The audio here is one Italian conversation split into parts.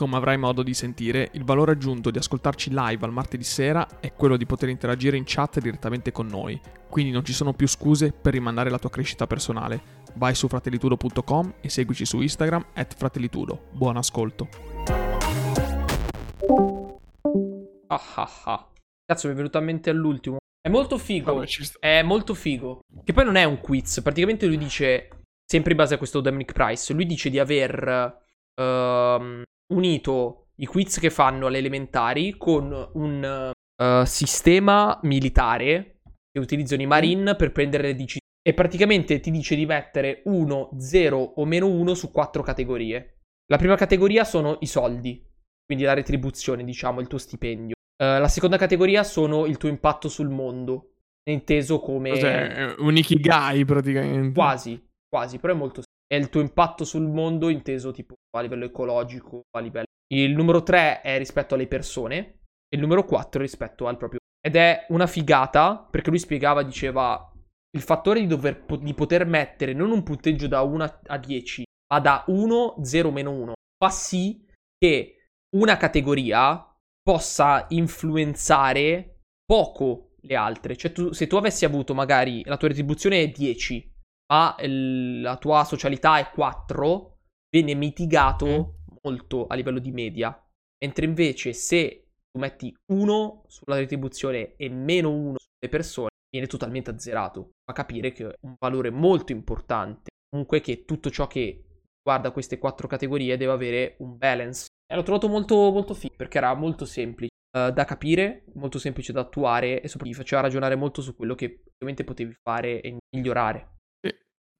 Come avrai modo di sentire, il valore aggiunto di ascoltarci live al martedì sera è quello di poter interagire in chat direttamente con noi, quindi non ci sono più scuse per rimandare la tua crescita personale. Vai su fratellitudo.com e seguici su Instagram at fratellitudo. Buon ascolto. Ah ah ah. Cazzo, mi è venuto a mente all'ultimo. È molto figo. Vabbè. È molto figo. Che poi non è un quiz. Praticamente lui dice, sempre in base a questo Dominic Price, lui dice di aver ehm, unito i quiz che fanno alle elementari con un eh, sistema militare che utilizzano i Marine per prendere le decisioni. E praticamente ti dice di mettere 1, 0 o meno 1 su quattro categorie. La prima categoria sono i soldi, quindi la retribuzione, diciamo, il tuo stipendio. Eh, la seconda categoria sono il tuo impatto sul mondo, inteso come... Cos'è? È Un ikigai praticamente. Quasi, quasi, però è molto È il tuo impatto sul mondo inteso tipo a livello ecologico, a livello... Il numero 3 è rispetto alle persone e il numero 4 rispetto al proprio... Ed è una figata, perché lui spiegava, diceva, il fattore di, dover, di poter mettere non un punteggio da 1 a 10, ma da 1, 0, meno 1, fa sì che una categoria possa influenzare poco le altre. Cioè, tu- se tu avessi avuto magari la tua retribuzione è 10, ma il- la tua socialità è 4, viene mitigato molto a livello di media. Mentre invece se tu metti 1 sulla retribuzione e meno 1 sulle persone, viene totalmente azzerato. Fa capire che è un valore molto importante. Comunque che tutto ciò che riguarda queste quattro categorie deve avere un balance. E l'ho trovato molto, molto figo perché era molto semplice eh, da capire, molto semplice da attuare e soprattutto ti faceva ragionare molto su quello che ovviamente potevi fare e migliorare.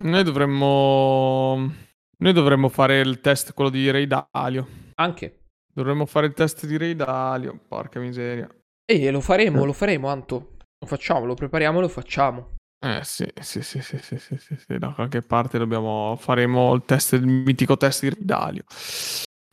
Noi dovremmo... Noi dovremmo fare il test, quello di Ray Dalio. Anche. Dovremmo fare il test di Ray Dalio. Porca miseria. E lo faremo, lo faremo, Anto. Lo facciamo, lo prepariamo e lo facciamo. Eh sì, sì, sì, sì, sì, sì, sì, sì, da qualche parte dobbiamo faremo il test, il mitico test di Dalio.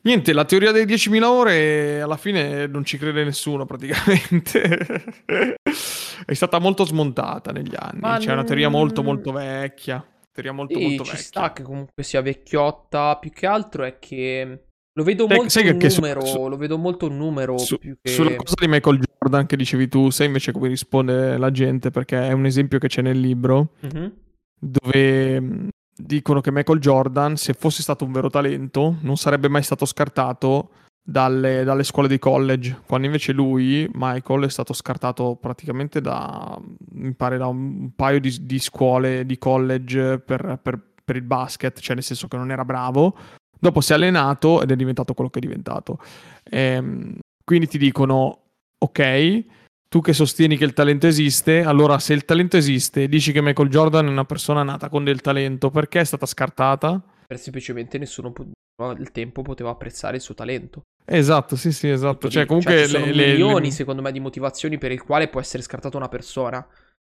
Niente, la teoria delle 10.000 ore alla fine non ci crede nessuno praticamente. È stata molto smontata negli anni. Ma C'è una teoria molto molto vecchia. Teoria molto Sì, molto ci vecchia. sta che comunque sia vecchiotta. Più che altro è che lo vedo Sai- molto un su- numero. su- Lo vedo molto un numero Su- più che. Sulla cosa di Michael Jordan che dicevi tu, sai invece come risponde la gente? Perché è un esempio che c'è nel libro. Mhm. dove mh, dicono che Michael Jordan, se fosse stato un vero talento, non sarebbe mai stato scartato dalle, dalle scuole di college, quando invece lui, Michael, è stato scartato praticamente da, mi pare, da un, paio di, di scuole di college per, per- per il basket, cioè nel senso che non era bravo. Dopo si è allenato ed è diventato quello che è diventato. Ehm, quindi ti dicono, ok, tu che sostieni che il talento esiste, allora se il talento esiste dici che Michael Jordan è una persona nata con del talento, perché è stata scartata? Semplicemente nessuno po- al tempo poteva apprezzare il suo talento. Esatto, sì, sì, esatto. Cioè, lì. comunque ci sono le- milioni, le- secondo me, di motivazioni per il quale può essere scartata una persona.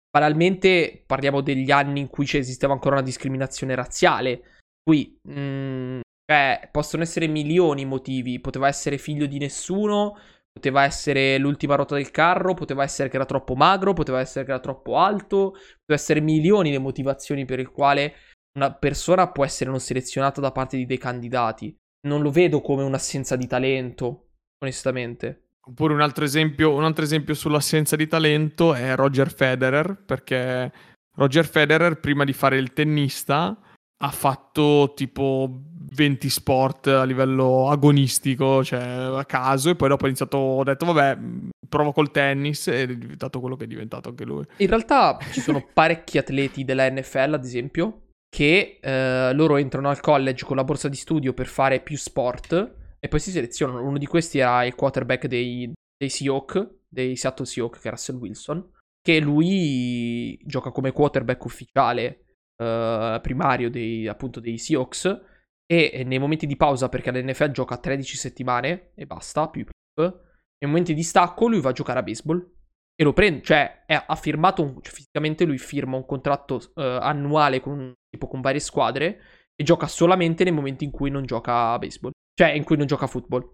Banalmente parliamo degli anni in cui esisteva ancora una discriminazione razziale. Qui, mm, cioè, possono essere milioni i motivi. Poteva essere figlio di nessuno, poteva essere l'ultima ruota del carro, poteva essere che era troppo magro, poteva essere che era troppo alto, poteva essere milioni le motivazioni per il quale una persona può essere non selezionata da parte di dei candidati. Non lo vedo come un'assenza di talento, onestamente. Oppure un altro esempio, un altro esempio sull'assenza di talento è Roger Federer, perché Roger Federer prima di fare il tennista ha fatto tipo 20 sport a livello agonistico, cioè a caso, e poi dopo ha iniziato, ha detto vabbè, provo col tennis ed è diventato quello che è diventato anche lui. In realtà ci sono parecchi atleti della NFL, ad esempio, che eh, loro entrano al college con la borsa di studio per fare più sport e poi si selezionano. Uno di questi era il quarterback dei, dei Seahawks, dei Seattle Seahawks, che è Russell Wilson, che lui gioca come quarterback ufficiale eh, primario dei, appunto dei Seahawks e nei momenti di pausa, perché all'NFL gioca 13 settimane e basta, più playoff, nei momenti di stacco lui va a giocare a baseball e lo prende, cioè ha firmato, un- cioè, fisicamente lui firma un contratto eh, annuale con un tipo con varie squadre, e gioca solamente nei momenti in cui non gioca a baseball. Cioè, in cui non gioca a football.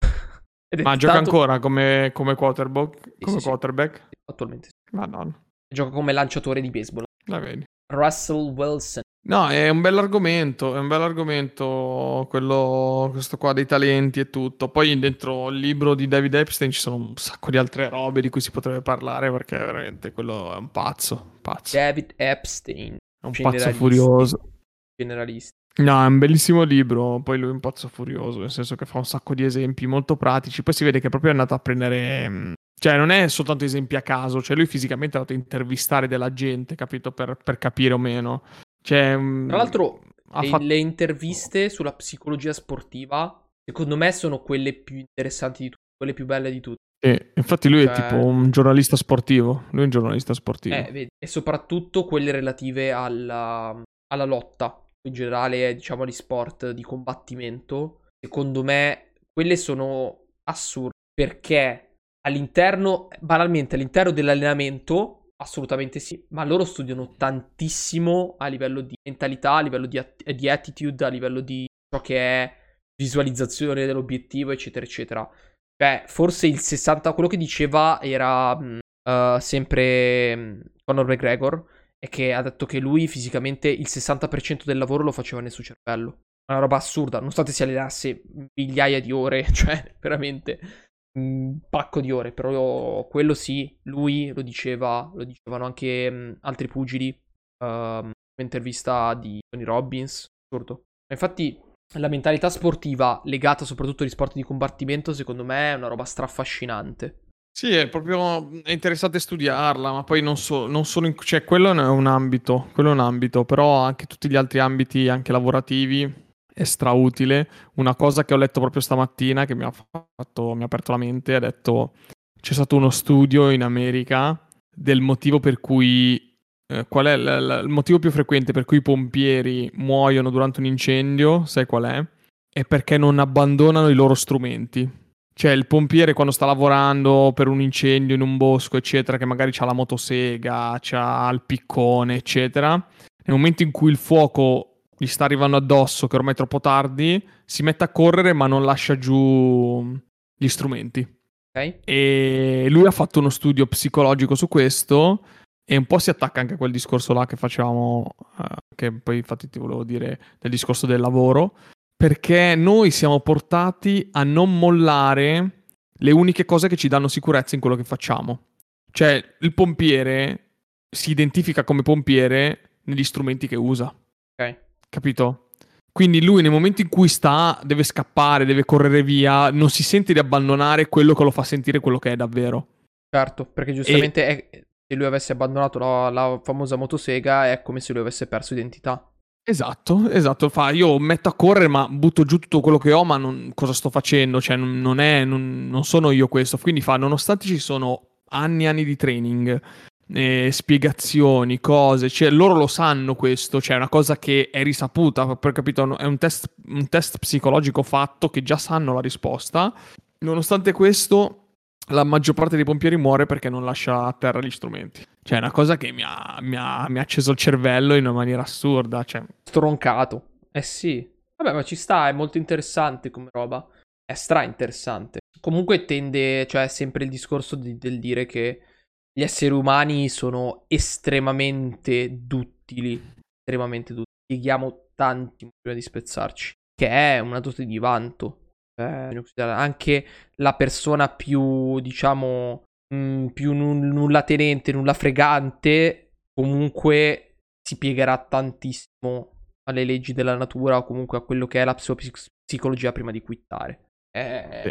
Ma gioca tanto... ancora come, come quarterback? Come sì, quarterback? Sì, attualmente sì. Madonna. Gioca come lanciatore di baseball. La vedi. Russell Wilson. No, è un bell'argomento, è un bell'argomento quello, questo qua dei talenti e tutto. Poi dentro il libro di David Epstein ci sono un sacco di altre robe di cui si potrebbe parlare perché veramente quello è un pazzo, pazzo. David Epstein. È un pazzo furioso. Generalista. No, è un bellissimo libro, poi lui è un pazzo furioso, nel senso che fa un sacco di esempi molto pratici, poi si vede che è proprio andato a prendere mm, cioè, non è soltanto esempi a caso, cioè lui fisicamente è andato a intervistare della gente, capito? Per, per capire o meno. Cioè, mm, Tra l'altro, le, fatto... le interviste sulla psicologia sportiva, secondo me, sono quelle più interessanti di tutte, quelle più belle di tutte. E infatti lui cioè... è tipo un giornalista sportivo. Lui è un giornalista sportivo. Eh, vedi. E soprattutto quelle relative alla, alla lotta, in generale, diciamo, agli sport di combattimento. Secondo me, quelle sono assurde. Perché all'interno, banalmente all'interno dell'allenamento, assolutamente sì, ma loro studiano tantissimo a livello di mentalità, a livello di, at- di attitude, a livello di ciò che è visualizzazione dell'obiettivo, eccetera, eccetera. Beh, forse il 60, quello che diceva era uh, sempre um, Conor McGregor, è che ha detto che lui fisicamente il 60% del lavoro lo faceva nel suo cervello. Una roba assurda, nonostante si allenasse migliaia di ore, cioè veramente un pacco di ore, però quello sì, lui lo diceva, lo dicevano anche mh, altri pugili, uh, un'intervista di Tony Robbins, assurdo. Infatti la mentalità sportiva legata soprattutto agli sport di combattimento secondo me è una roba straffascinante. Sì, è proprio è interessante studiarla, ma poi non, so, non solo in, cioè quello è un ambito, quello è un ambito, però anche tutti gli altri ambiti anche lavorativi è strautile. Una cosa che ho letto proprio stamattina che mi ha, fatto, mi ha aperto la mente, ha detto c'è stato uno studio in America del motivo per cui eh, qual è l- l- il motivo più frequente per cui i pompieri muoiono durante un incendio, sai qual è? È perché non abbandonano i loro strumenti. Cioè il pompiere quando sta lavorando per un incendio in un bosco, eccetera, che magari ha la motosega, ha il piccone, eccetera, nel momento in cui il fuoco gli sta arrivando addosso, che ormai è troppo tardi, si mette a correre ma non lascia giù gli strumenti. Okay. E lui ha fatto uno studio psicologico su questo e un po' si attacca anche a quel discorso là che facevamo, uh, che poi infatti ti volevo dire del discorso del lavoro, perché noi siamo portati a non mollare le uniche cose che ci danno sicurezza in quello che facciamo. Cioè, il pompiere si identifica come pompiere negli strumenti che usa. Ok capito? Quindi lui nel momento in cui sta, deve scappare, deve correre via, non si sente di abbandonare quello che lo fa sentire quello che è davvero. Certo, perché giustamente e... è, se lui avesse abbandonato la, la, famosa motosega è come se lui avesse perso identità. Esatto, esatto, fa io metto a correre ma butto giù tutto quello che ho ma non, cosa sto facendo, cioè non, è, non, non sono io questo, quindi fa nonostante ci sono anni e anni di training, eh, spiegazioni, cose, cioè loro lo sanno questo, cioè è una cosa che è risaputa, per capito, è un test, un test psicologico fatto che già sanno la risposta. Nonostante questo, la maggior parte dei pompieri muore perché non lascia a terra gli strumenti. Cioè, è una cosa che mi ha, mi ha, mi ha acceso il cervello in una maniera assurda. Cioè. Stroncato. Eh sì. Vabbè, ma ci sta, è molto interessante come roba. È stra interessante. Comunque tende, cioè, sempre il discorso di, del dire che gli esseri umani sono estremamente duttili. Estremamente duttili. Pieghiamo tanti prima di spezzarci. Che è una dote di vanto. Eh, anche la persona più, diciamo, mh, mm, più nulla tenente, nulla fregante, comunque si piegherà tantissimo alle leggi della natura o comunque a quello che è la psicologia prima di quittare. Eh, sì.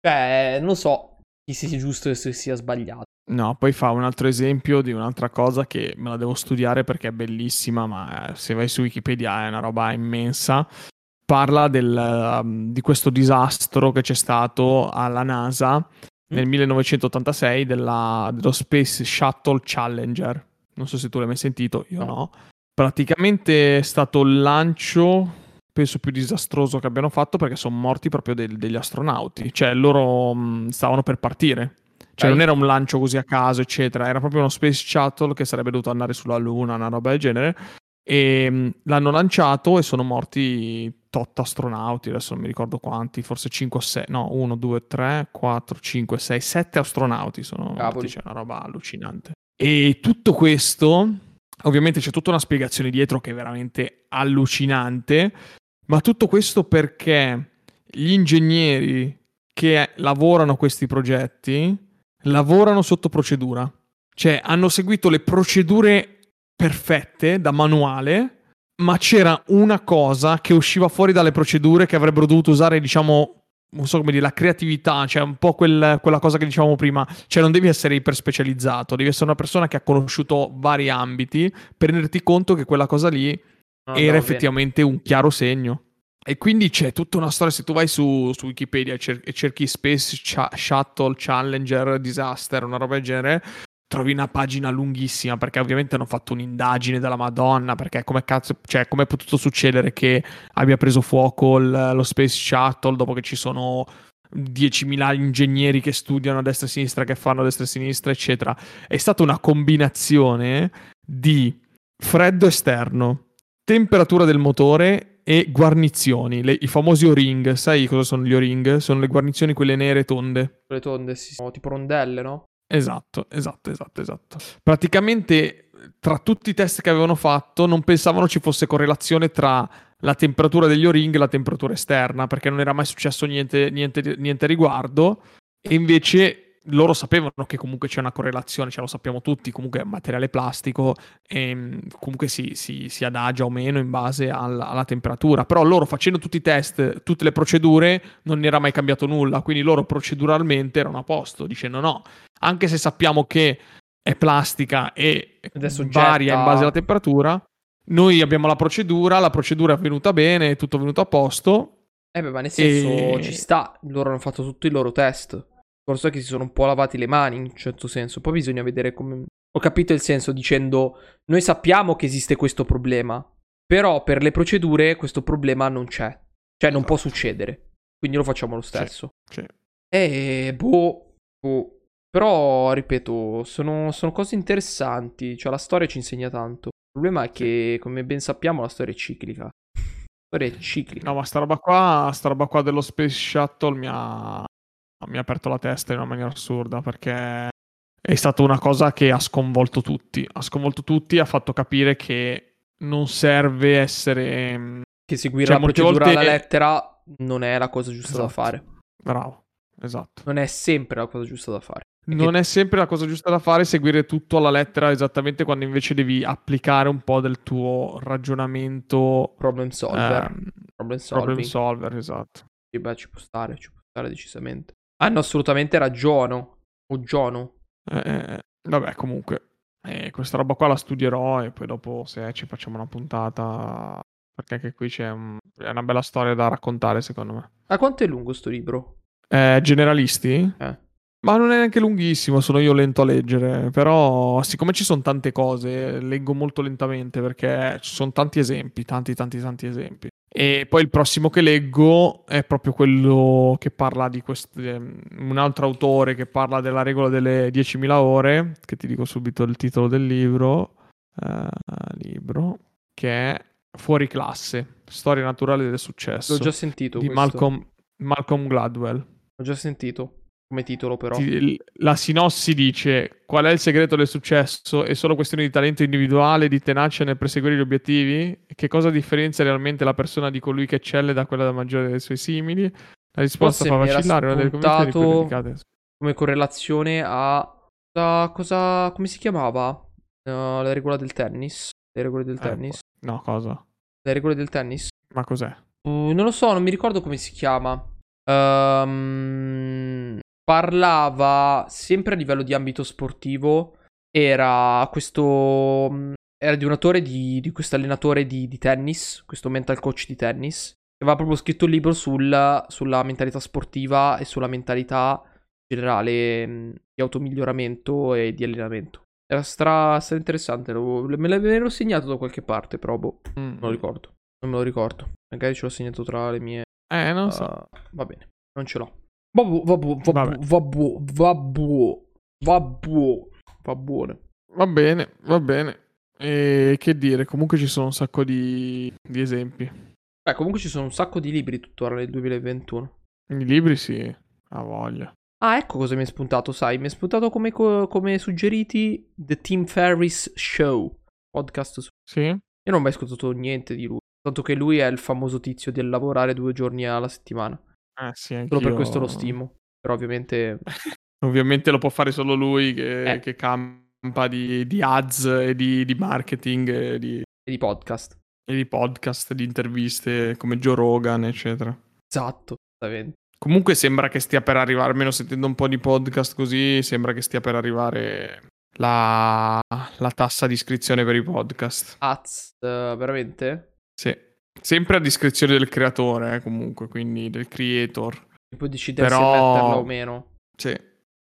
Cioè, non so se sia giusto e se sia sbagliato. No, poi fa un altro esempio di un'altra cosa che me la devo studiare perché è bellissima, ma eh, se vai su Wikipedia è una roba immensa. Parla del, um, di questo disastro che c'è stato alla NASA mm. nel 1986 della, dello Space Shuttle Challenger. Non so se tu l'hai mai sentito, io no. no. Praticamente è stato il lancio, penso più disastroso che abbiano fatto perché sono morti proprio del, degli astronauti. Cioè loro mh, mm, stavano per partire cioè, non era un lancio così a caso, eccetera. Era proprio uno Space Shuttle che sarebbe dovuto andare sulla Luna, una roba del genere. e mh, l'hanno lanciato e sono morti tot astronauti, adesso non mi ricordo quanti, forse 5 o 6, no, 1, 2, 3, 4, 5, 6, 7 astronauti sono morti, c'è una roba allucinante. E tutto questo, ovviamente c'è tutta una spiegazione dietro che è veramente allucinante, ma tutto questo perché gli ingegneri che lavorano questi progetti lavorano sotto procedura. Cioè hanno seguito le procedure perfette da manuale, ma c'era una cosa che usciva fuori dalle procedure che avrebbero dovuto usare, diciamo, non so come dire, la creatività, cioè un po' quel- quella cosa che dicevamo prima, cioè non devi essere iper specializzato, devi essere una persona che ha conosciuto vari ambiti per renderti conto che quella cosa lì No, era no, effettivamente un chiaro segno. E quindi c'è tutta una storia. Se tu vai su, su Wikipedia e, cer- e cerchi Space Cha- Shuttle Challenger Disaster, una roba del genere, trovi una pagina lunghissima. Perché ovviamente hanno fatto un'indagine della Madonna. Perché come cazzo, cioè, come è potuto succedere che abbia preso fuoco il- lo Space Shuttle dopo che ci sono 10.000 ingegneri che studiano a destra e a sinistra, che fanno a destra e a sinistra, eccetera. È stata una combinazione di freddo esterno, temperatura del motore e guarnizioni, le- i famosi O-ring. Sai cosa sono gli O-ring? Sono le guarnizioni quelle nere tonde. Le tonde, sì, sono tipo rondelle, no? Esatto, esatto, esatto, esatto. Praticamente tra tutti i test che avevano fatto non pensavano ci fosse correlazione tra la temperatura degli O-ring e la temperatura esterna, perché non era mai successo niente, niente, niente riguardo. E invece loro sapevano che comunque c'è una correlazione, ce lo sappiamo tutti, comunque è materiale plastico e mm, comunque si, si- si adagia o meno in base al- alla temperatura. Però loro facendo tutti i test, tutte le procedure, non era mai cambiato nulla, quindi loro proceduralmente erano a posto, dicendo no, anche se sappiamo che è plastica e soggetta- varia in base alla temperatura, noi abbiamo la procedura, la procedura è venuta bene, è tutto venuto a posto. Eh beh, ma nel senso E- ci sta, loro hanno fatto tutti i loro test. Forse è che si sono un po' lavati le mani in un certo senso. Poi bisogna vedere come. Ho capito il senso dicendo: Noi sappiamo che esiste questo problema. Però per le procedure questo problema non c'è. Cioè, non può succedere. Quindi lo facciamo lo stesso. Cioè, Eh, boh. boh. Però, ripeto, sono, sono cose interessanti. Cioè, la storia ci insegna tanto. Il problema è che, come ben sappiamo, la storia è ciclica. La storia è ciclica. No, ma sta roba qua, sta roba qua dello Space Shuttle mi ha, mi ha aperto la testa in una maniera assurda perché è stata una cosa che ha sconvolto tutti. Ha sconvolto tutti, ha fatto capire che non serve essere mm, Che seguire Cioè, la procedura volte- alla lettera non è la cosa giusta da Esatto. fare. bravo. Esatto. Non è sempre la cosa giusta da fare. Non è sempre la cosa giusta da fare seguire tutto alla lettera esattamente quando invece devi applicare un po' del tuo ragionamento Problem solver. ehm, problem problem solver, esatto. Sì, beh, ci può stare, ci può stare decisamente. Hanno assolutamente ragione. O Giono. Eh, eh, vabbè, comunque, eh, questa roba qua la studierò e poi dopo se ci facciamo una puntata, perché anche qui c'è un- è una bella storia da raccontare secondo me. Ma quanto è lungo sto libro? Eh, generalisti? Eh. Ma non è neanche lunghissimo, sono io lento a leggere, però siccome ci sono tante cose, leggo molto lentamente perché ci sono tanti esempi, tanti tanti tanti esempi. E poi il prossimo che leggo è proprio quello che parla di questo, un altro autore che parla della regola delle 10.000 ore, che ti dico subito il titolo del libro, eh, libro, che è Fuori classe, storia naturale del successo, L'ho già sentito di. Malcolm, Malcolm Gladwell. L'ho già sentito. Come titolo, però. La sinossi dice qual è il segreto del successo? È solo questione di talento individuale, di tenacia nel perseguire gli obiettivi? Che cosa differenzia realmente la persona di colui che eccelle da quella da maggiore dei suoi simili? La risposta Forse fa vacillare una delle indicate. Come correlazione a. Cosa, cosa- Come si chiamava? Uh, la regola del tennis. Le regole del Eh, tennis. No, cosa? Le regole del tennis. Ma cos'è? Uh, non lo so, non mi ricordo come si chiama. Ehm, parlava sempre a livello di ambito sportivo. Era questo. mm, Era di un autore di, di questo allenatore di, di tennis, questo mental coach di tennis. che Aveva proprio scritto un libro sul- sulla mentalità sportiva e sulla mentalità generale mm, di automiglioramento e di allenamento. Era stra, stra interessante. lo- me l'ero segnato da qualche parte, però boh, Mm. non lo ricordo. Non me lo ricordo. Magari ce l'ho segnato tra le mie. Eh, non so. Ah, va bene, non ce l'ho. Vabbù, vabbù, vabbù, vabbù, vabbù, vabbù, va buono. Va bene, va bene. E che dire, comunque ci sono un sacco di, di esempi. Beh, comunque ci sono un sacco di libri tuttora nel 2021. I libri sì, ha voglia. Ah, ecco cosa mi è spuntato, sai, mi è spuntato come, co- come suggeriti The Tim Ferriss Show, podcast su... Sì? Io non ho mai ascoltato niente di lui, tanto che lui è il famoso tizio del lavorare due giorni alla settimana. Eh sì, Solo per questo lo stimo, però ovviamente... Ovviamente lo può fare solo lui che, Eh. che campa di, di ads e di, di marketing e di, e di podcast. e di podcast, di interviste come Joe Rogan, eccetera. Esatto, esattamente. Comunque sembra che stia per arrivare, almeno sentendo un po' di podcast così, sembra che stia per arrivare la, la tassa di iscrizione per i podcast. Az, eh, veramente? Sì. Sempre a discrezione del creatore, eh, comunque, quindi del creator. E poi decidere se Però- metterla o meno. Sì.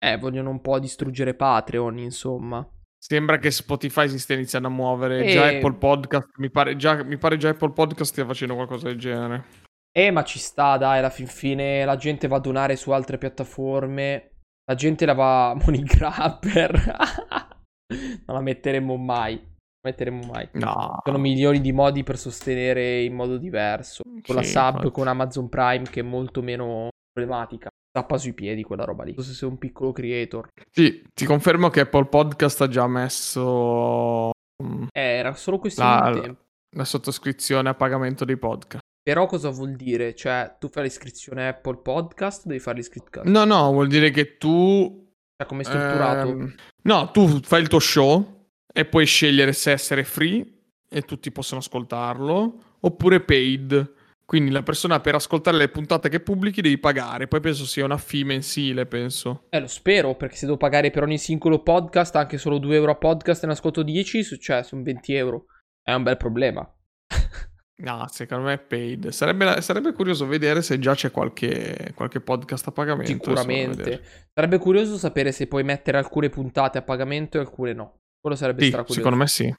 Eh, vogliono un po' distruggere Patreon, insomma. Sembra che Spotify si stia iniziando a muovere. E- Già Apple Podcast, mi pare già, mi pare già Apple Podcast stia facendo qualcosa del genere. Eh, ma ci sta, dai, alla fin fine la gente va a donare su altre piattaforme. La gente la va a Money Grabber. non la metteremo mai. Metteremo mai. No. Sono milioni di modi per sostenere in modo diverso. Con la Sì, sub, infatti. con Amazon Prime, che è molto meno problematica. Tappa sui piedi quella roba lì. Non so se sei un piccolo creator. Sì, ti confermo che Apple Podcast ha già messo mm, Eh, era solo questione La- di tempo. la sottoscrizione a pagamento dei podcast. Però cosa vuol dire? Cioè, tu fai l'iscrizione Apple Podcast, devi fare l'iscrizione. No, no, vuol dire che tu... Cioè, come è strutturato? ehm, no, tu fai il tuo show e puoi scegliere se essere free e tutti possono ascoltarlo oppure paid. Quindi la persona per ascoltare le puntate che pubblichi devi pagare. Poi penso sia una fee mensile, penso. Eh, lo spero, perché se devo pagare per ogni singolo podcast, anche solo 2 euro a podcast e ne ascolto 10, su- cioè, sono 20 euro. È un bel problema. No, secondo me è paid. Sarebbe, sarebbe curioso vedere se già c'è qualche, qualche podcast a pagamento. Sicuramente. Sarebbe curioso sapere se puoi mettere alcune puntate a pagamento e alcune no. Quello sarebbe Sì, stracurioso. secondo me sì.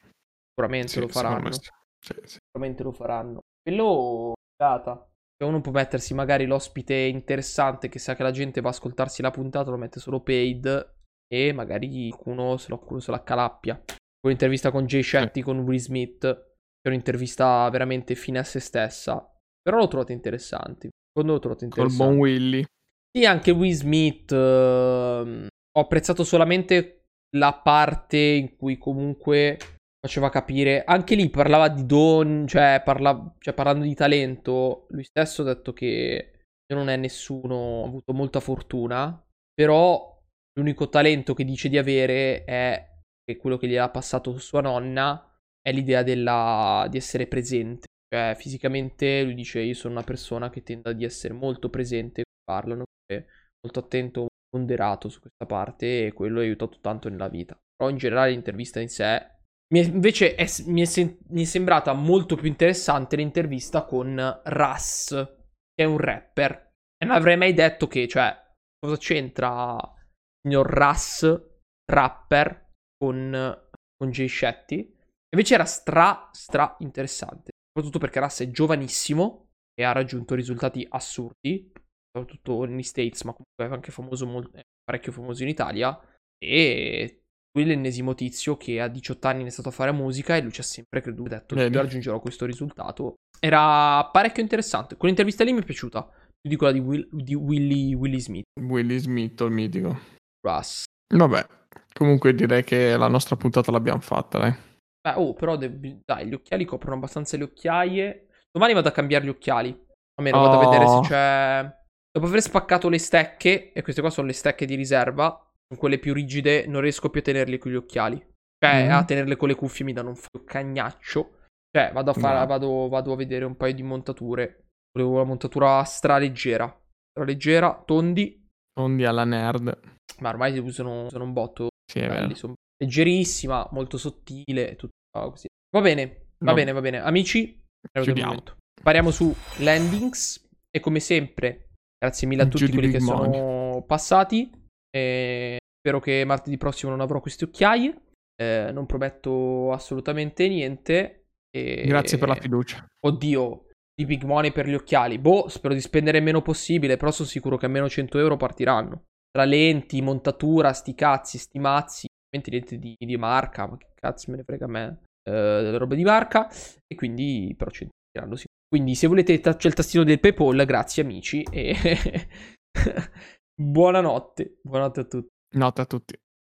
Sicuramente Sì, lo faranno. sì. Sì, sì. Sicuramente lo faranno. Quello data. Cioè uno può mettersi magari l'ospite interessante che sa che la gente va a ascoltarsi la puntata, lo mette solo paid e magari qualcuno se lo, qualcuno se la calappia. Quell'intervista con Jay Shetty, con Will Smith, è un'intervista veramente fine a se stessa. Però l'ho trovato interessante. Secondo l'ho trovato Col interessante. buon Willy. Sì, anche Will Smith. ehm, ho apprezzato solamente la parte in cui comunque faceva capire. Anche lì parlava di don, cioè, parla- cioè, parlando di talento. Lui stesso ha detto che non è nessuno, ha avuto molta fortuna. Però l'unico talento che dice di avere è che quello che gli ha passato sua nonna è l'idea della, di essere presente. Cioè, fisicamente lui dice: Io sono una persona che tende di essere molto presente. Parlano, è molto attento, ponderato su questa parte, e quello ha aiutato tanto nella vita. Però in generale l'intervista in sé. mi è- invece è- mi, è sen- mi è sembrata molto più interessante l'intervista con Russ, che è un rapper. E non avrei mai detto che, cioè, cosa c'entra il signor Russ, rapper, con, con Jay Shetty? Invece era stra, stra interessante. Soprattutto perché Russ è giovanissimo e ha raggiunto risultati assurdi, soprattutto negli States, ma comunque è anche famoso, mol- è parecchio famoso in Italia. E lui è l'ennesimo tizio che a 18 anni è stato a fare musica e lui ci ha sempre creduto, ha detto Vedi. io raggiungerò questo risultato. Era parecchio interessante. Quell'intervista lì mi è piaciuta, più di quella di, Will- di Willy, Willy Smith. Willy Smith, il mitico. Russ. Vabbè, comunque direi che la nostra puntata l'abbiamo fatta, dai. Beh, oh, però devi- dai, gli occhiali coprono abbastanza le occhiaie. Domani vado a cambiare gli occhiali. Almeno vado a vedere Oh. se c'è. Dopo aver spaccato le stecche, e queste qua sono le stecche di riserva, sono quelle più rigide, non riesco più a tenerle con gli occhiali. Cioè, Mhm. a tenerle con le cuffie mi danno un f- cagnaccio. Cioè, vado a, fare, No. vado, vado a vedere un paio di montature. Volevo una montatura straleggera. Straleggera, tondi, Fondi alla nerd. ma ormai si usano, usano un botto. Sì, è vero. belli, sono leggerissima, molto sottile, e tutto così. Va bene, va No. bene, va bene. Amici, Chiudiamo. Pariamo su landings e come sempre, grazie mille a tutti quelli che sono passati. E spero che martedì prossimo non avrò queste occhiaie. Eh, non prometto assolutamente niente. E... Grazie per la fiducia. Oddio, di big money per gli occhiali. Boh, spero di spendere il meno possibile, però sono sicuro che almeno 100 euro partiranno. Tra lenti, montatura, sti cazzi, sti mazzi. Niente di, di marca, ma che cazzo me ne frega a me. eh, roba di marca e quindi però c'è tirandosi. Quindi se volete c'è il tastino del PayPal, grazie amici e buonanotte. Buonanotte a tutti. Notte a tutti.